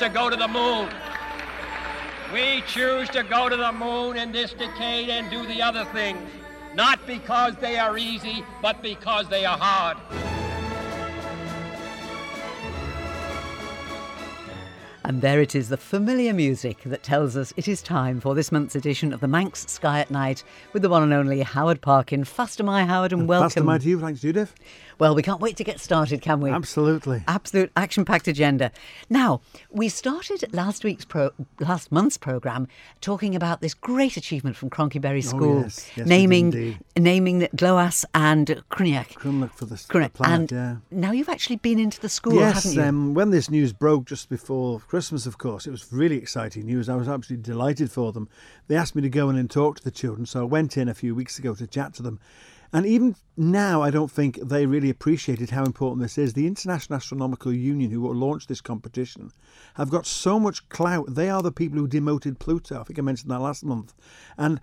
to go to the moon. We choose to go to the moon in this decade and do the other things, not because they are easy, but because they are hard. And there it is, the familiar music that tells us it is time for this month's edition of the Manx Sky at Night with the one and only Howard Parkin. Faster, my Howard, and welcome. Faster, my to you. Thanks, Judith. Well, we can't wait to get started, can we? Absolutely. Absolute action-packed agenda. Now, we started last week's pro, last month's program talking about this great achievement from Cronk-y-Berry School, Oh, yes. Yes, naming naming Gloas and Cruinlagh. Cruinlagh for the, for the Correct. planet, and yeah. now you've actually been into the school, yes, haven't you? um, when this news broke just before Christmas, of course, it was really exciting news. I was absolutely delighted for them. They asked me to go in and talk to the children, so I went in a few weeks ago to chat to them. And even now, I don't think they really appreciated how important this is. The International Astronomical Union, who launched this competition, have got so much clout. They are the people who demoted Pluto. I think I mentioned that last month. And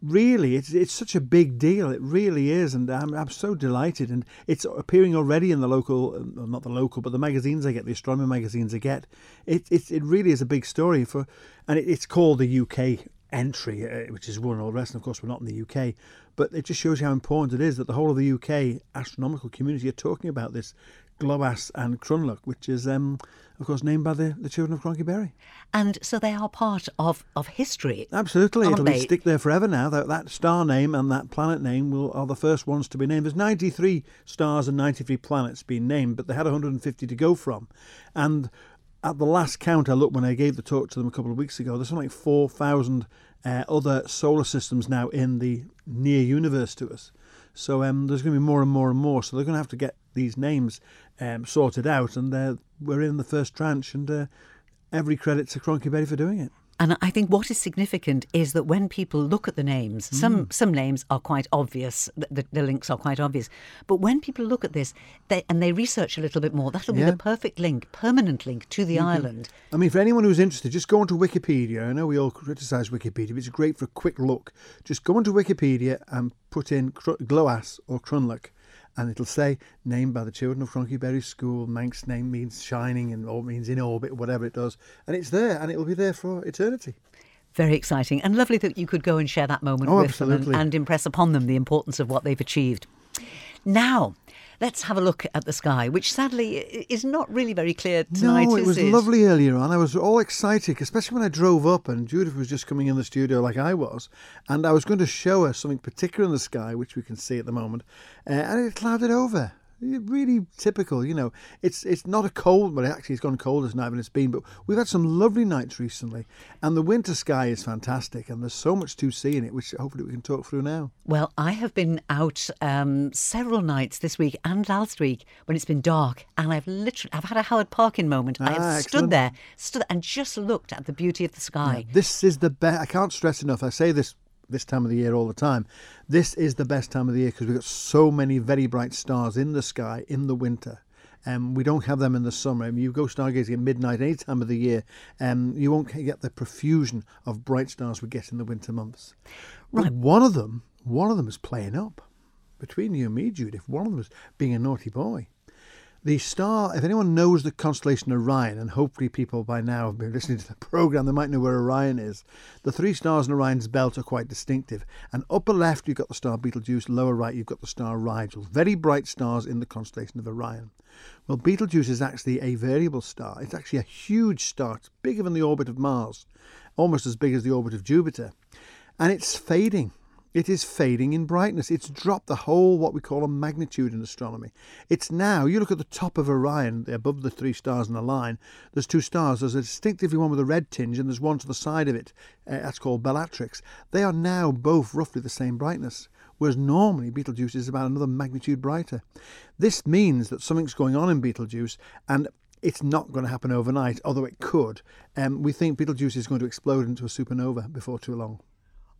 really it's it's such a big deal it really is and I'm, I'm so delighted and it's appearing already in the local uh, not the local but the magazines I get the astronomy magazines I get it it, it really is a big story for and it, it's called the UK entry uh, which is one all the rest and of course we're not in the UK but it just shows you how important it is that the whole of the UK astronomical community are talking about this Gloas and Cruinlagh which is um of course named by the, the children of Cronk-y-Berry and so they are part of, of history. Absolutely, it'll they? stick there forever now. That that star name and that planet name will are the first ones to be named. There's 93 stars and 93 planets being named, but they had 150 to go from. And at the last count, I looked when I gave the talk to them a couple of weeks ago. There's something like 4,000 uh, other solar systems now in the near universe to us. So um, there's going to be more and more and more. So they're going to have to get these names um, sorted out, and we're in the first tranche. And uh, every credit to Cronk-y-Berry for doing it. And I think what is significant is that when people look at the names, some Mm. some names are quite obvious, the, the, links are quite obvious. But when people look at this they, and they research a little bit more, that'll be the perfect link, permanent link to the island. I mean, for anyone who's interested, just go onto Wikipedia. I know we all criticise Wikipedia, but it's great for a quick look. Just go onto Wikipedia and put in Cr- Gloas or Cruinlagh, and it'll say named by the children of Cronk-y-Berry School. Manx name means shining and or means in orbit, whatever it does, and it's there, and it'll be there for eternity. Very exciting and lovely that you could go and share that moment Oh, with them and, and impress upon them the importance of what they've achieved. Now, let's have a look at the sky, which sadly is not really very clear tonight. no, it was it? lovely earlier on. I was all excited, especially when I drove up and Judith was just coming in the studio like I was, and I was going to show her something particular in the sky, which we can see at the moment, uh, and it clouded over. Really typical, you know. It's it's not a cold, but actually it's gone colder tonight than it's been. But we've had some lovely nights recently, and the winter sky is fantastic, and there's so much to see in it, which hopefully we can talk through now. Well, I have been out um, several nights this week and last week when it's been dark, and I've literally I've had a Howard Parkin moment. I have Ah, stood there, stood and just looked at the beauty of the sky. This is the best. I can't stress enough. I say this this time of the year all the time. This is the best time of the year because we've got so many very bright stars in the sky in the winter. Um, we don't have them in the summer. I mean, you go stargazing at midnight any time of the year, um, you won't get the profusion of bright stars we get in the winter months. But Right. one of them, one of them is playing up. Between you and me, Judith, one of them is being a naughty boy. The star, if anyone knows the constellation Orion, and hopefully people by now have been listening to the program, they might know where Orion is. The three stars in Orion's belt are quite distinctive. And upper left, you've got the star Betelgeuse, lower right, you've got the star Rigel. Very bright stars in the constellation of Orion. Well, Betelgeuse is actually a variable star. It's actually a huge star. It's bigger than the orbit of Mars, almost as big as the orbit of Jupiter. And it's fading. It is fading in brightness. It's dropped the whole what we call a magnitude in astronomy. It's now, you look at the top of Orion, above the three stars in a line, there's two stars. There's a distinctively one with a red tinge, and there's one to the side of it. Uh, that's called Bellatrix. They are now both roughly the same brightness, whereas normally Betelgeuse is about another magnitude brighter. This means that something's going on in Betelgeuse, and it's not going to happen overnight, although it could. Um, we think Betelgeuse is going to explode into a supernova before too long.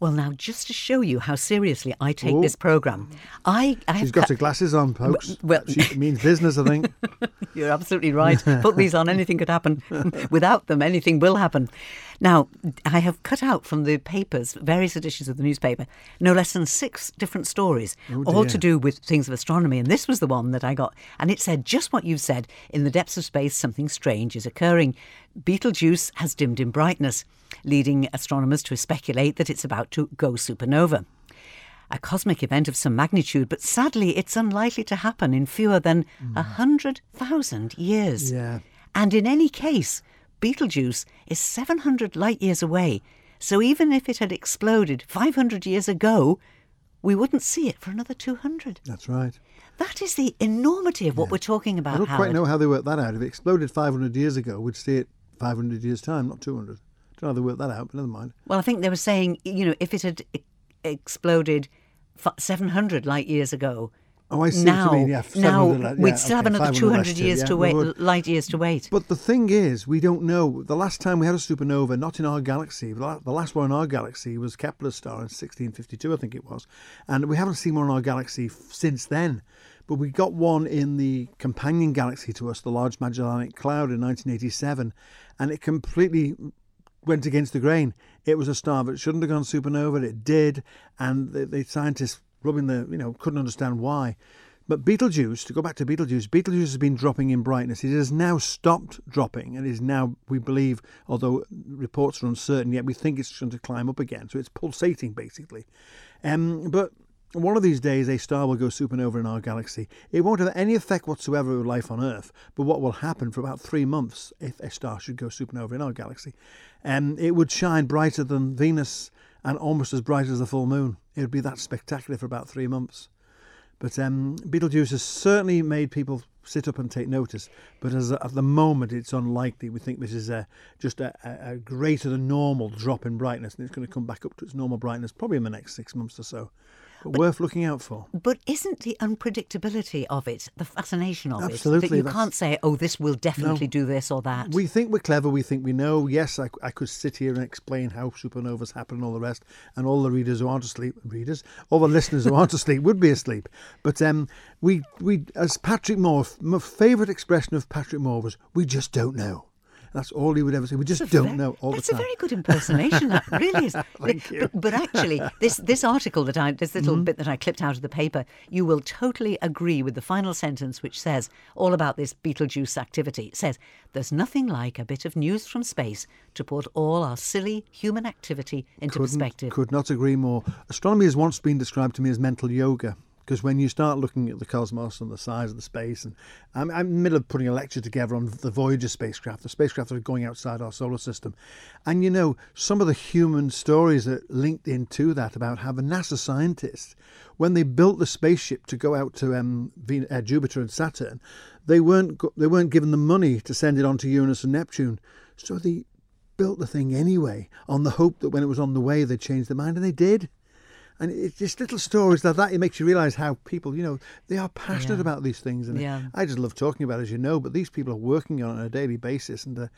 Well, now, just to show you how seriously I take Oh. this programme, I, I She's got cut- her glasses on, folks. well- she, means business, I think. You're absolutely right. Put these on, anything could happen. Without them, anything will happen. Now, I have cut out from the papers, various editions of the newspaper, no less than six different stories, oh, all to do with things of astronomy. And this was the one that I got. And it said just what you've said in the depths of space, something strange is occurring. Betelgeuse has dimmed in brightness, leading astronomers to speculate that it's about to go supernova a cosmic event of some magnitude, but sadly it's unlikely to happen in fewer than mm. a hundred thousand years. Yeah. And in any case, Betelgeuse is 700 light years away, so even if it had exploded 500 years ago, we wouldn't see it for another 200. That's right. That is the enormity of what we're talking about. I don't Howard. quite know how they worked that out. If it exploded 500 years ago, we'd see it 500 years' time, not 200. Don't know how they worked that out, but never mind. Well, I think they were saying, you know, if it had exploded 700 light years ago, Oh, I see now, what you mean. Yeah, now 700 li- we'd yeah, still have another 200 less too, years yeah, to wait, light years to wait. But the thing is, we don't know. The last time we had a supernova, not in our galaxy, the the last one in our galaxy was Kepler's star in 1652, I think it was. And we haven't seen one in our galaxy since then. But we got one in the companion galaxy to us, the Large Magellanic Cloud in 1987, and it completely went against the grain. It was a star that shouldn't have gone supernova. It did, and the, the scientists rubbing the you know couldn't understand why. But Betelgeuse, to go back to Betelgeuse, Betelgeuse has been dropping in brightness. It has now stopped dropping and is now, we believe, although reports are uncertain, yet we think it's going to climb up again. So it's pulsating basically. Um, but one of these days, a star will go supernova in our galaxy. It won't have any effect whatsoever with life on Earth, but what will happen for about three months if a star should go supernova in our galaxy, um, it would shine brighter than Venus and almost as bright as the full moon. It would be that spectacular for about three months. But um, Betelgeuse has certainly made people sit up and take notice. But as at the moment, it's unlikely. We think this is a, just a, a greater than normal drop in brightness, and it's going to come back up to its normal brightness probably in the next six months or so. But, worth looking out for. But isn't the unpredictability of it the fascination of it? Absolutely, That you that's- can't say, oh, this will definitely do this or that. We think we're clever. We think we know. Yes, I, I could sit here and explain how supernovas happen and all the rest, and all the readers who aren't asleep, readers, all the listeners who aren't asleep would be asleep. But um, we, we, as Patrick Moore, my favourite expression of Patrick Moore was, "We just don't know." That's all he would ever say. We just don't ve- know all the That's the a very good impersonation. That really is. Thank you. But, but actually, this this article that I this little Mm-hmm. bit that I clipped out of the paper, you will totally agree with the final sentence, which says all about this Betelgeuse activity. It says there's nothing like a bit of news from space to put all our silly human activity into perspective. Could not agree more. Astronomy has once been described to me as mental yoga. Because when you start looking at the cosmos and the size of the space, and I'm, I'm in the middle of putting a lecture together on the Voyager spacecraft, the spacecraft that are going outside our solar system, and you know some of the human stories that linked into that about how the NASA scientists, when they built the spaceship to go out to um, Ven- uh, Jupiter and Saturn, they weren't they weren't given the money to send it on to Uranus and Neptune, so they built the thing anyway on the hope that when it was on the way they'd change their mind, and they did. And it's just little stories like that. It makes you realise how people, you know, they are passionate Yeah. about these things. And Yeah. I just love talking about it, as you know. But these people are working on it on a daily basis. And uh,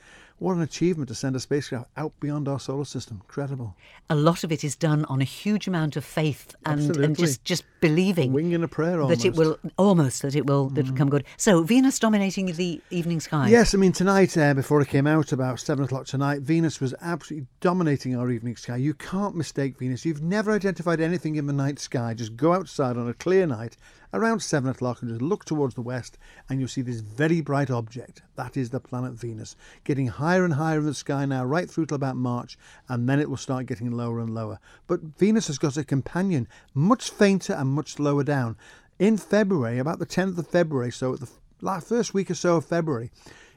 what an achievement to send a spacecraft out beyond our solar system. Incredible. A lot of it is done on a huge amount of faith and, and just just believing Wing and a prayer almost. that it. Mm. will almost that it will that it'll come good. So Venus dominating the evening sky. Yes, I mean tonight, uh, before it came out about seven o'clock tonight, Venus was absolutely dominating our evening sky. You can't mistake Venus. You've never identified anything in the night sky. Just go outside on a clear night around seven o'clock and just look towards the west, and you'll see this very bright object. That is the planet Venus, getting higher and higher in the sky now, right through till about March, and then it will start getting lower and lower. But Venus has got a companion, much fainter and much lower down. In February, about the 10th of February, so at the first week or so of February,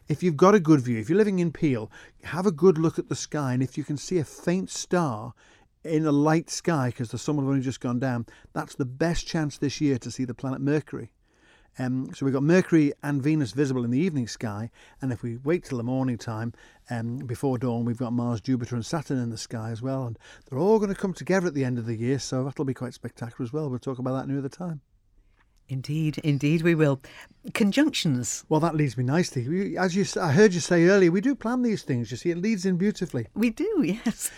if you've got a good view, if you're living in Peel, have a good look at the sky, and if you can see a faint star in a light sky, because the sun will have only just gone down, that's the best chance this year to see the planet Mercury. Um, so we've got Mercury and Venus visible in the evening sky, and if we wait till the morning time, um, before dawn, we've got Mars, Jupiter, and Saturn in the sky as well, and they're all going to come together at the end of the year, so that'll be quite spectacular as well. We'll talk about that another time. Indeed, indeed, we will. Conjunctions. Well, that leads me nicely. As you, I heard you say earlier, we do plan these things. You see, it leads in beautifully. We do, yes.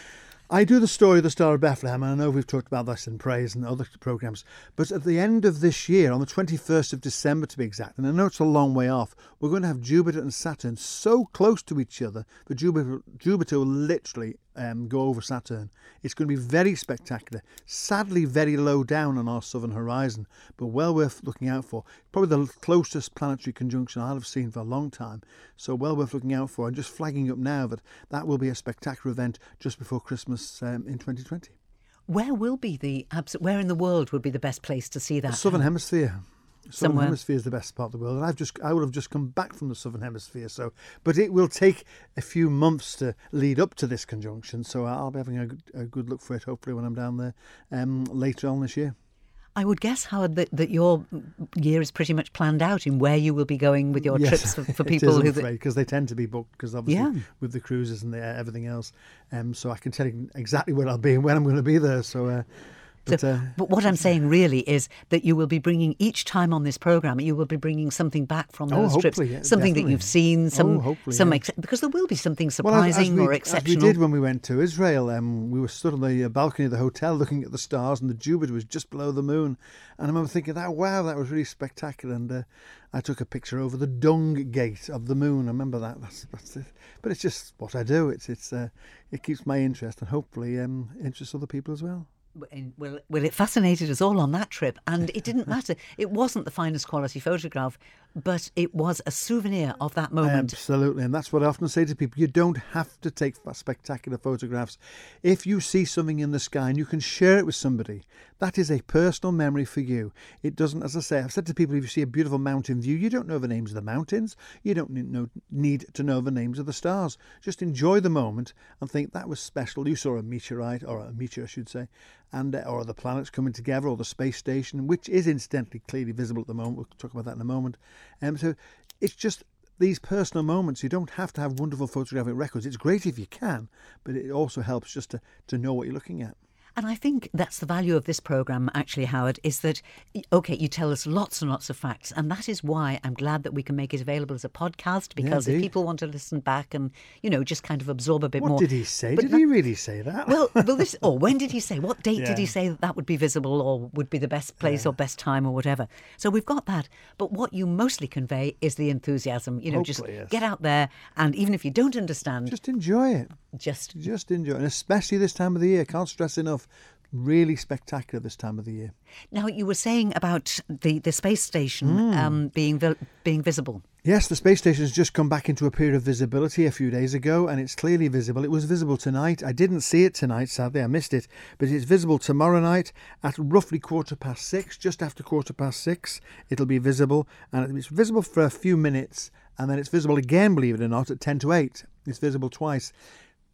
I do the story of the Star of Bethlehem, and I know we've talked about this in Praise and other programmes. But at the end of this year, on the 21st of December to be exact, and I know it's a long way off, we're going to have Jupiter and Saturn so close to each other that Jupiter, Jupiter will literally um, go over Saturn. It's going to be very spectacular. Sadly, very low down on our southern horizon, but well worth looking out for. Probably the closest planetary conjunction I'll have seen for a long time. So well worth looking out for. And just flagging up now that that will be a spectacular event just before Christmas um, in 2020. Where will be the abs- where in the world would be the best place to see that? Southern Hemisphere. Southern Somewhere. Hemisphere is the best part of the world, and I've just I would have just come back from the Southern Hemisphere. So, but it will take a few months to lead up to this conjunction. So I'll be having a, good- a good look for it hopefully when I'm down there um, later on this year. I would guess, Howard, that, that your year is pretty much planned out in where you will be going with your trips for, for people is, who. because they tend to be booked because obviously Yeah. with the cruises and the, everything else. Um, so I can tell you exactly where I'll be and when I'm going to be there. So, uh, but So, uh, but what I'm saying really is that you will be bringing each time on this program, you will be bringing something back from Oh, those trips, yeah, something that you've seen, some, Oh, hopefully, some yeah. ex- because there will be something Well, as- as surprising we- or As exceptional. we did when we went to Israel, um, we were stood on the uh, balcony of the hotel looking at the stars, and the Jupiter was just below the moon. And I remember thinking, "That wow, that was really spectacular." And uh, I took a picture over the dung gate of the moon. I remember that. That's, that's it. But it's just what I do. It's it's uh, it keeps my interest, and hopefully um, interests other people as well. Well, well, it fascinated us all on that trip, and it didn't matter. It wasn't the finest quality photograph, but it was a souvenir of that moment. Absolutely, and that's what I often say to people. You don't have to take spectacular photographs. If you see something in the sky and you can share it with somebody, that is a personal memory for you. It doesn't, as I say, I've said to people, if you see a beautiful mountain view, you don't know the names of the mountains. You don't need to know the names of the stars. Just enjoy the moment and think that was special. You saw a meteorite, or a meteor, I should say, and uh, or the planets coming together, or the space station, which is incidentally clearly visible at the moment. We'll talk about that in a moment. Um, so it's just these personal moments. You don't have to have wonderful photographic records. It's great if you can, but it also helps just to, to know what you're looking at. And I think that's the value of this programme, actually, Howard, is that, okay, you tell us lots and lots of facts. And that is why I'm glad that we can make it available as a podcast because if people want to listen back and, you know, just kind of absorb a bit What more. did he say? But did that- he really say that? Well, well, this. Or when did he say? What date did he say that that would be visible, or would be the best place, or best time, or whatever? So we've got that. But what you mostly convey is the enthusiasm. You know, just yes. get out there, and even if you don't understand, just enjoy it. just Just enjoy it. And especially this time of the year. Can't stress enough. Really spectacular this time of the year. now you were saying about the the space station Hmm. um, being vi- being visible. Yes, the space station has just come back into a period of visibility a few days ago, and it's clearly visible. It was visible tonight. I didn't see it tonight, sadly, I missed it, but it's visible tomorrow night at roughly quarter past six, just after quarter past six. It'll be visible, and it's visible for a few minutes, and then it's visible again, believe it or not, at 10 to 8. It's visible twice.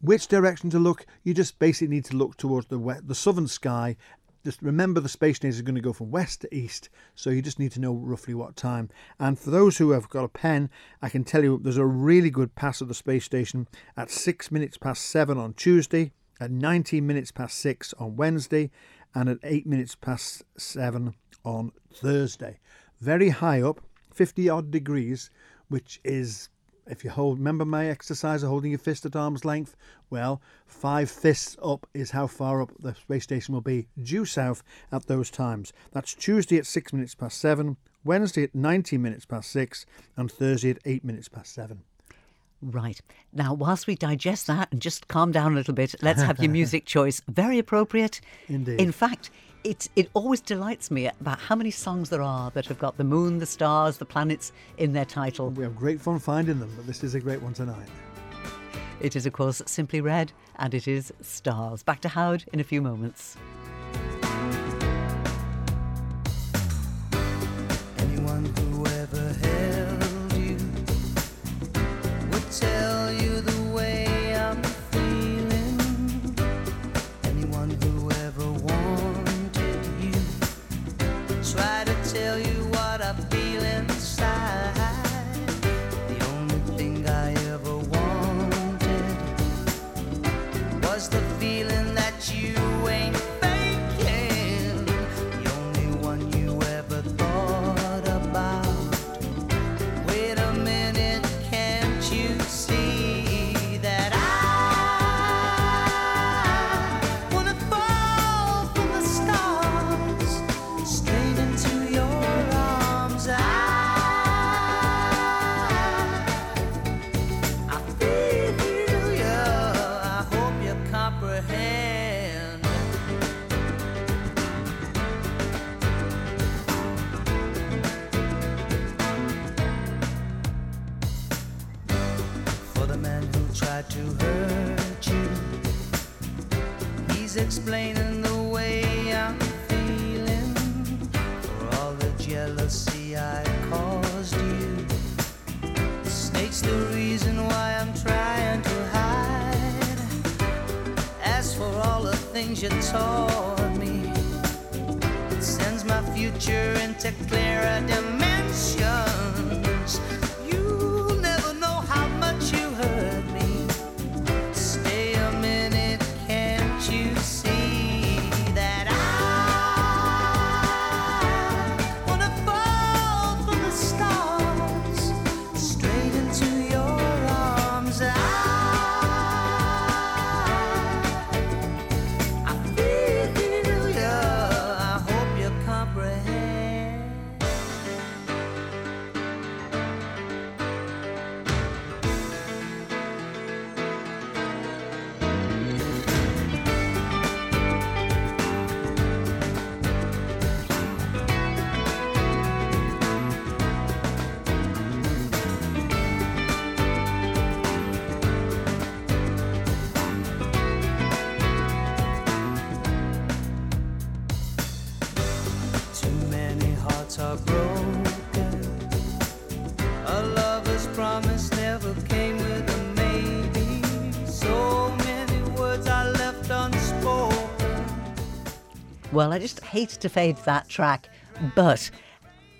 Which direction to look? You just basically need to look towards the we- the southern sky just remember the space station is going to go from west to east, so you just need to know roughly what time. And for those who have got a pen, I can tell you there's a really good pass of the space station at six minutes past seven on Tuesday, at 19 minutes past six on Wednesday, and at eight minutes past seven on Thursday. Very high up, 50 odd degrees, which is if you hold, remember my exercise of holding your fist at arm's length? Well, five fists up is how far up the space station will be due south at those times. That's Tuesday at six minutes past seven, Wednesday at 90 minutes past six, and Thursday at eight minutes past seven. Right. Now, whilst we digest that and just calm down a little bit, let's have your music choice. Very appropriate. Indeed. In fact, it, it always delights me about how many songs there are that have got the moon, the stars, the planets in their title. We have great fun finding them, but this is a great one tonight. It is, of course, Simply Red, and it is Stars. Back to Howard in a few moments. Things are broken. A lover's promise never came with a maybe. So many words are left unspoken. Well, I just hate to fade that track, but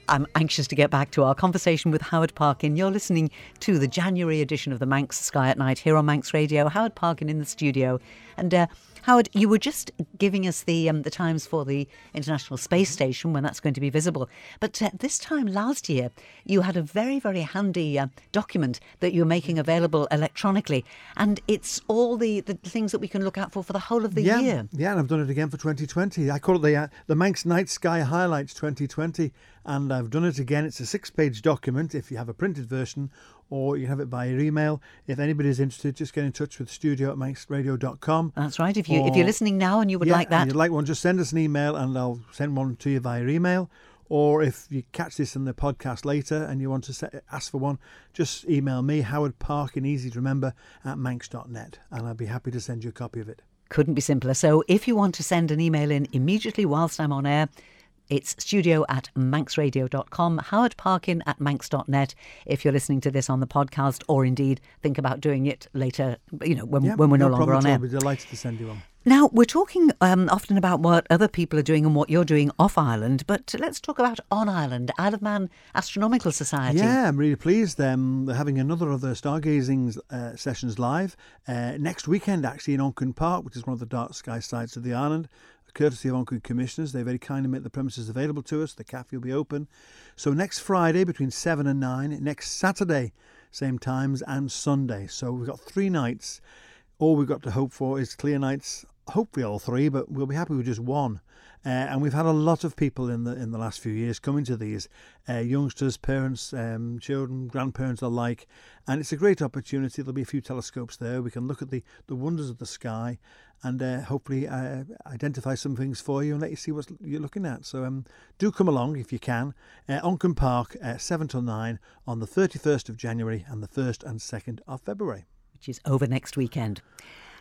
I'm anxious to get back to our conversation with Howard Parkin. You're listening to the January edition of the Manx Sky at Night here on Manx Radio. Howard Parkin in the studio. And uh, Howard, you were just giving us the um, the times for the International Space Station when that's going to be visible. But uh, this time last year, you had a very, very handy uh, document that you're making available electronically. And it's all the, the things that we can look out for for the whole of the yeah, year. Yeah, and I've done it again for 2020. I call it the uh, the Manx Night Sky Highlights 2020, and I've done it again. It's a six-page document. If you have a printed version, or you can have it by email. If anybody's interested, just get in touch with studio at manxradio.com. That's right. If you if you're listening now and you would yeah, like and that, you'd like one, just send us an email, and I'll send one to you via email. Or if you catch this in the podcast later and you want to se- ask for one, just email me, Howard Parkin, easy to remember, at manx.net, and I'll be happy to send you a copy of it. couldn't be simpler. So if you want to send an email in immediately whilst I'm on air, it's studio at manxradio.com, Howard Parkin at manx.net if you're listening to this on the podcast, or indeed think about doing it later, you know, when, Yeah, when we're no, no longer on air. Be delighted to send you on. Now, we're talking um, often about what other people are doing and what you're doing off island, but let's talk about on island, Isle of Man Astronomical Society. Yeah, I'm really pleased. Um, they're having another of their stargazing uh, sessions live uh, next weekend, actually, in Onchan Park, which is one of the dark sky sites of the island. Courtesy of Onchan Commissioners, they very kindly make the premises available to us. The cafe will be open. So next Friday between 7 and 9, next Saturday, same times, and Sunday. So we've got three nights. All we've got to hope for is clear nights, hopefully all three, but we'll be happy with just one. Uh, and we've had a lot of people in the in the last few years coming to these, uh, youngsters, parents, um, children, grandparents alike, and it's a great opportunity. There'll be a few telescopes there. We can look at the, the wonders of the sky, and uh, hopefully uh, identify some things for you and let you see what you're looking at. So um, do come along if you can. Uh, Onchan Park, uh, seven till nine on the 31st of January and the 1st and 2nd of February. Which is over next weekend.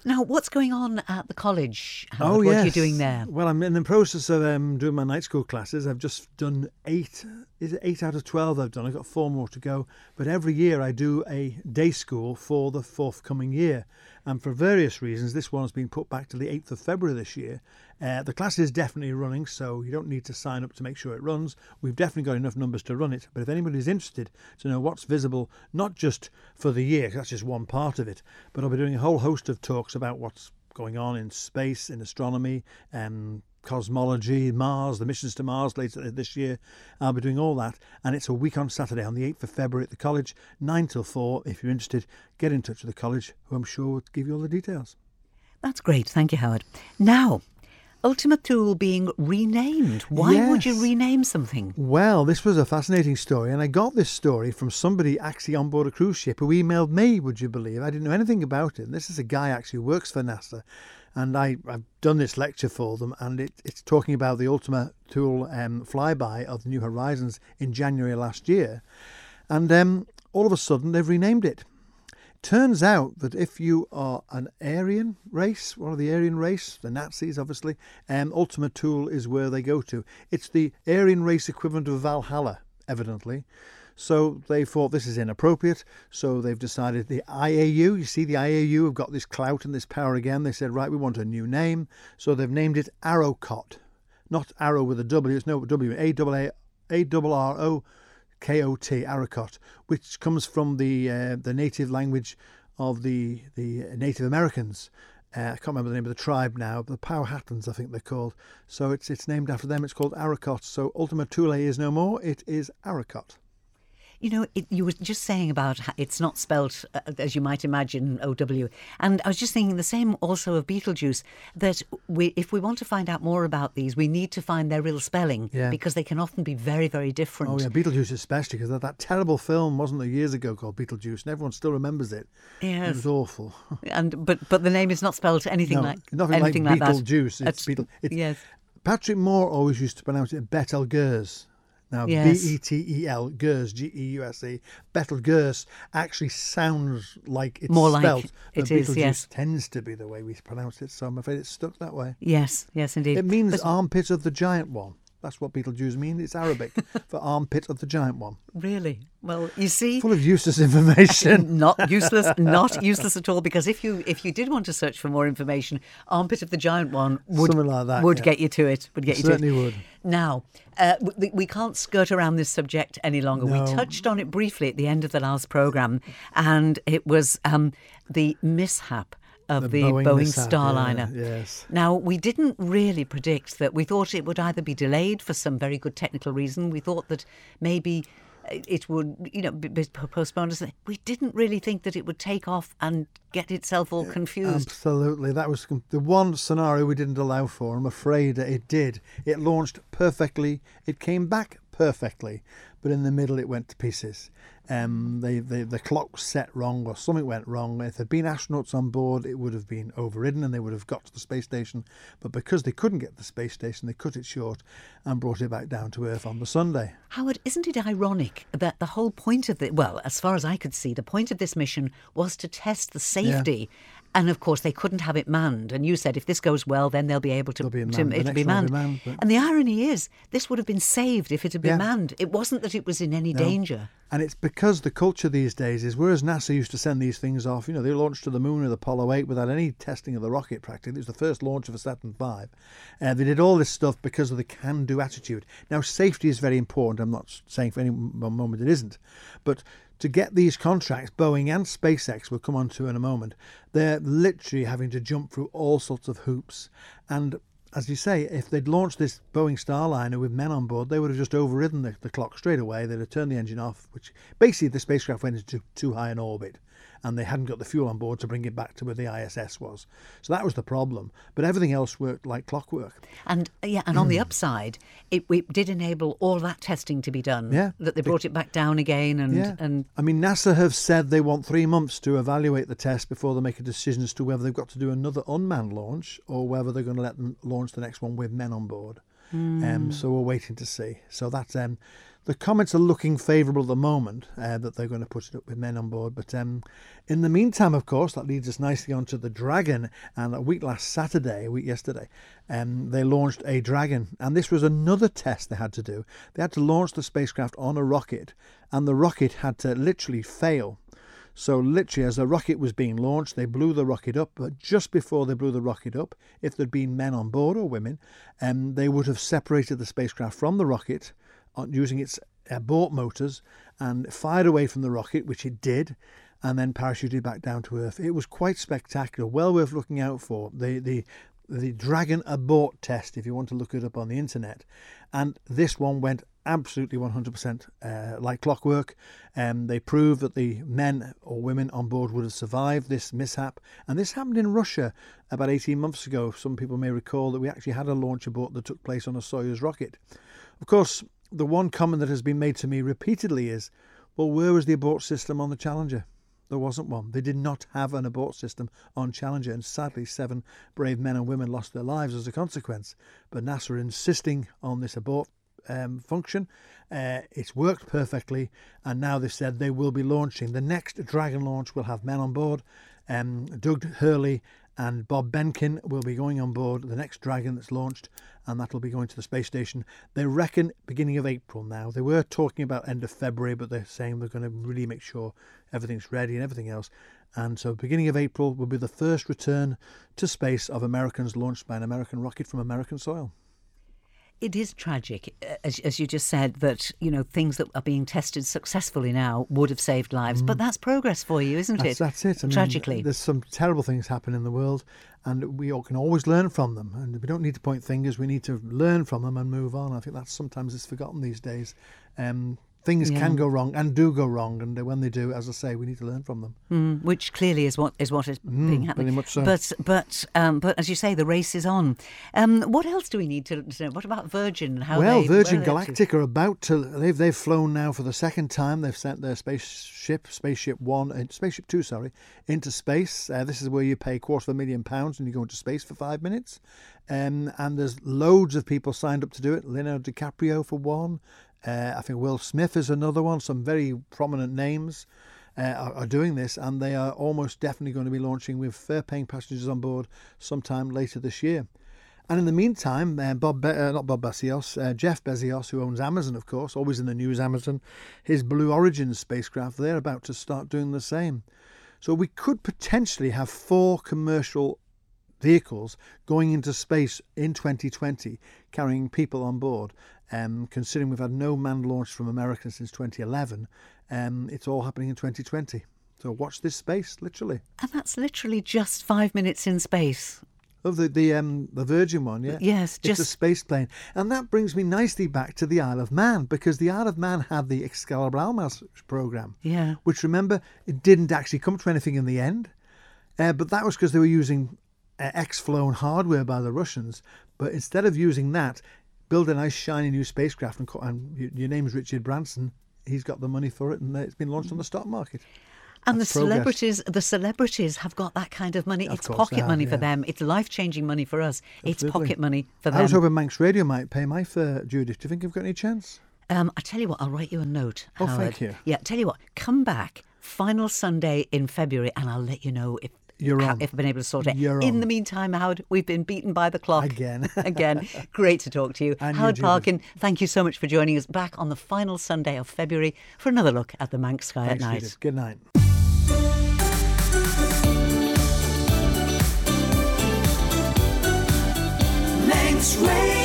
Now, what's going on at the college? Howard? Oh, what yes. are you doing there? Well, I'm in the process of um, doing my night school classes. I've just done eight. Is it eight out of twelve? I've done. I've got four more to go. But every year I do a day school for the forthcoming year, and for various reasons, this one's been put back to the eighth of February this year. Uh, the class is definitely running, so you don't need to sign up to make sure it runs. We've definitely got enough numbers to run it. But if anybody's interested to know what's visible, not just for the year, that's just one part of it, but I'll be doing a whole host of talks about what's going on in space, in astronomy, um, cosmology, Mars, the missions to Mars later this year. I'll be doing all that. And it's a week on Saturday, on the 8th of February at the college, 9 till 4. If you're interested, get in touch with the college, who I'm sure will give you all the details. That's great. Thank you, Howard. Now, Ultima Thule being renamed. Why would you rename something? Well, this was a fascinating story, and I got this story from somebody actually on board a cruise ship who emailed me, would you believe? I didn't know anything about it. And this is a guy actually who works for NASA, and I, I've done this lecture for them, and it, it's talking about the Ultima Thule um, flyby of the New Horizons in January last year. And um, all of a sudden, they've renamed it. turns out that if you are an Aryan race, one of the Aryan race, the Nazis obviously, um, Ultima Thule is where they go to. It's the Aryan race equivalent of Valhalla, evidently. So they thought this is inappropriate. So they've decided the IAU, you see, the IAU have got this clout and this power again. They said, right, we want a new name. So they've named it Arrokoth. Not Arrow with a W, it's no W, A A A R R O K O T, Arrokoth, which comes from the uh, the native language of the the Native Americans. Uh, I can't remember the name of the tribe now, but the Powhatans, I think they're called. So it's it's named after them. It's called Arrokoth. So Ultima Thule is no more. It is Arrokoth. You know, it, you were just saying about it's not spelt uh, as you might imagine OW. And I was just thinking the same also of Beetlejuice that we, if we want to find out more about these, we need to find their real spelling Yeah. because they can often be very, very different. Oh yeah, Beetlejuice especially because that, that terrible film wasn't there years ago called Beetlejuice, and everyone still remembers it. It was awful. And but but the name is not spelled anything no, like nothing anything like like, that. Beetlejuice. It's It's- Beetle. It's, yes. Patrick Moore always used to pronounce it Betelgeuse. Now, Yes. B E T E L, Geuse, G E U S E. Betelgeuse actually sounds like it's More like spelt. but it is, yes. tends to be the way we pronounce it, so I'm afraid it's stuck that way. Yes, yes, indeed. It means But armpit of the giant one. That's what Beetlejuice means. It's Arabic for armpit of the giant one. really, well, you see, Full of useless information. not useless, not useless at all. Because if you if you did want to search for more information, armpit of the giant one would Something like that, would yeah. get you to it. Would get you to it. Certainly it. would. Now, uh, we, we can't skirt around this subject any longer. No. We touched on it briefly at the end of the last program, and it was um, the mishap of the, Boeing, mishap, Starliner. yeah, yes. Now, we didn't really predict that. We thought it would either be delayed for some very good technical reason. We thought that maybe uh, it would, you know, be postponed. We didn't really think that it would take off and get itself all uh, confused. Absolutely. That was the one scenario we didn't allow for. I'm afraid that it did. It launched perfectly. It came back perfectly. But in the middle, it went to pieces. Um, they, they, the clock set wrong or something went wrong. If there'd been astronauts on board, it would have been overridden and they would have got to the space station. But because they couldn't get the space station, they cut it short and brought it back down to Earth on the Sunday. Howard, isn't it ironic that the whole point of the well, as far as I could see, the point of this mission was to test the safety. And of course, they couldn't have it manned. And you said if this goes well, then they'll be able to, be to. The it'll be manned. be manned, but- And the irony is, this would have been saved if it had been Yeah. manned. It wasn't that it was in any danger. And it's because the culture these days is whereas NASA used to send these things off, you know, they launched to the moon with Apollo 8 without any testing of the rocket practically. It was the first launch of a Saturn V. Uh, they did all this stuff because of the can do attitude. Now, safety is very important. I'm not saying for any moment it isn't. But to get these contracts, Boeing and SpaceX, we'll come on to in a moment, they're literally having to jump through all sorts of hoops. And as you say, if they'd launched this Boeing Starliner with men on board, they would have just overridden the, the clock straight away. They'd have turned the engine off, which basically the spacecraft went into too high an orbit and they hadn't got the fuel on board to bring it back to where the ISS was. So that was the problem. But everything else worked like clockwork. And yeah, and on the upside, it, it did enable all that testing to be done. Yeah. That they brought it back down again and Yeah. and I mean, NASA have said they want three months to evaluate the test before they make a decision as to whether they've got to do another unmanned launch or whether they're going to let them launch the next one with men on board. Um, so we're waiting to see. So that's um, the comments are looking favourable at the moment uh, that they're going to put it up with men on board. But um, in the meantime, of course, that leads us nicely on to the Dragon. And a week last Saturday, a week yesterday, um, they launched a Dragon. And this was another test they had to do. They had to launch the spacecraft on a rocket, and the rocket had to literally fail. So literally, as the rocket was being launched, they blew the rocket up. But just before they blew the rocket up, if there'd been men on board or women, um, they would have separated the spacecraft from the rocket using its abort motors and fired away from the rocket, which it did, and then parachuted back down to Earth. It was quite spectacular, well worth looking out for. The the the Dragon abort test, if you want to look it up on the internet, and this one went absolutely 100% uh, like clockwork. Um, they proved that the men or women on board would have survived this mishap, and this happened in Russia about 18 months ago. Some people may recall that we actually had a launch abort that took place on a Soyuz rocket. Of course, the one comment that has been made to me repeatedly is, well, where was the abort system on the Challenger? There wasn't one. They did not have an abort system on Challenger, and sadly, seven brave men and women lost their lives as a consequence. But NASA insisting on this abort um, function. Uh, it's worked perfectly, and now they've said they will be launching. The next Dragon launch will have men on board. Um, Doug Hurley and Bob Behnken will be going on board the next Dragon that's launched, and that'll be going to the space station. They reckon beginning of April now. They were talking about end of February, but they're saying they're going to really make sure everything's ready and everything else. And so, beginning of April will be the first return to space of Americans launched by an American rocket from American soil. It is tragic, uh, as, as you just said, that you know things that are being tested successfully now would have saved lives. But that's progress for you, isn't That's, it? that's it. I mean, Tragically, there's some terrible things happen in the world, and we all can always learn from them. And we don't need to point fingers. We need to learn from them and move on. I think that's sometimes it's forgotten these days. Um, things Yeah. can go wrong and do go wrong, and when they do, as I say, we need to learn from them. Mm, which clearly is what is what is being happening. so. But but um, but as you say, the race is on. Um, what else do we need to, to know? What about Virgin? How well, they, Virgin are they up to? Galactic are about to. They've they've flown now for the second time. They've sent their spaceship, Spaceship One, uh, Spaceship Two, sorry, into space. Uh, this is where you pay a quarter of a million pounds and you go into space for five minutes. Um, and there's loads of people signed up to do it. Leonardo DiCaprio for one. Uh, I think Will Smith is another one. Some very prominent names. Uh, are, are doing this, and they are almost definitely going to be launching with fare-paying passengers on board sometime later this year. And in the meantime, uh, Bob, Be- uh, not Bob Bezos, uh, Jeff Bezos, who owns Amazon, of course, always in the news, Amazon, his Blue Origin spacecraft, they're about to start doing the same. So we could potentially have four commercial vehicles going into space in 2020, carrying people on board. Um, considering we've had no manned launch from America since 2011, um, it's all happening in 2020. So watch this space, literally. And that's literally just five minutes in space. Of the the um the Virgin one, yeah. Yes, it's a space plane, and that brings me nicely back to the Isle of Man because the Isle of Man had the Excalibur Almaz program, Yeah. which remember it didn't actually come to anything in the end, uh, but that was because they were using uh, X-flown hardware by the Russians. But instead of using that, build a nice shiny new spacecraft, and, and your, name's Richard Branson. He's got the money for it, and it's been launched on the stock market. And That's the progress. celebrities, the celebrities have got that kind of money. Of it's pocket have, money for them. It's life changing money for us. It's pocket money for them. I was hoping Manx Radio might pay my fare, Judith. Do you think you've got any chance? Um, I tell you what, I'll write you a note. Oh, Howard. thank you. Yeah, tell you what, come back final Sunday in February, and I'll let you know if You're on. if I've been able to sort it. You're in on. the meantime, Howard, we've been beaten by the clock Again. Again, great to talk to you, And Howard Judith. Parkin. Thank you so much for joining us back on the final Sunday of February for another look at the Manx sky Thanks, at night. Judith. Good night. Manx Radio.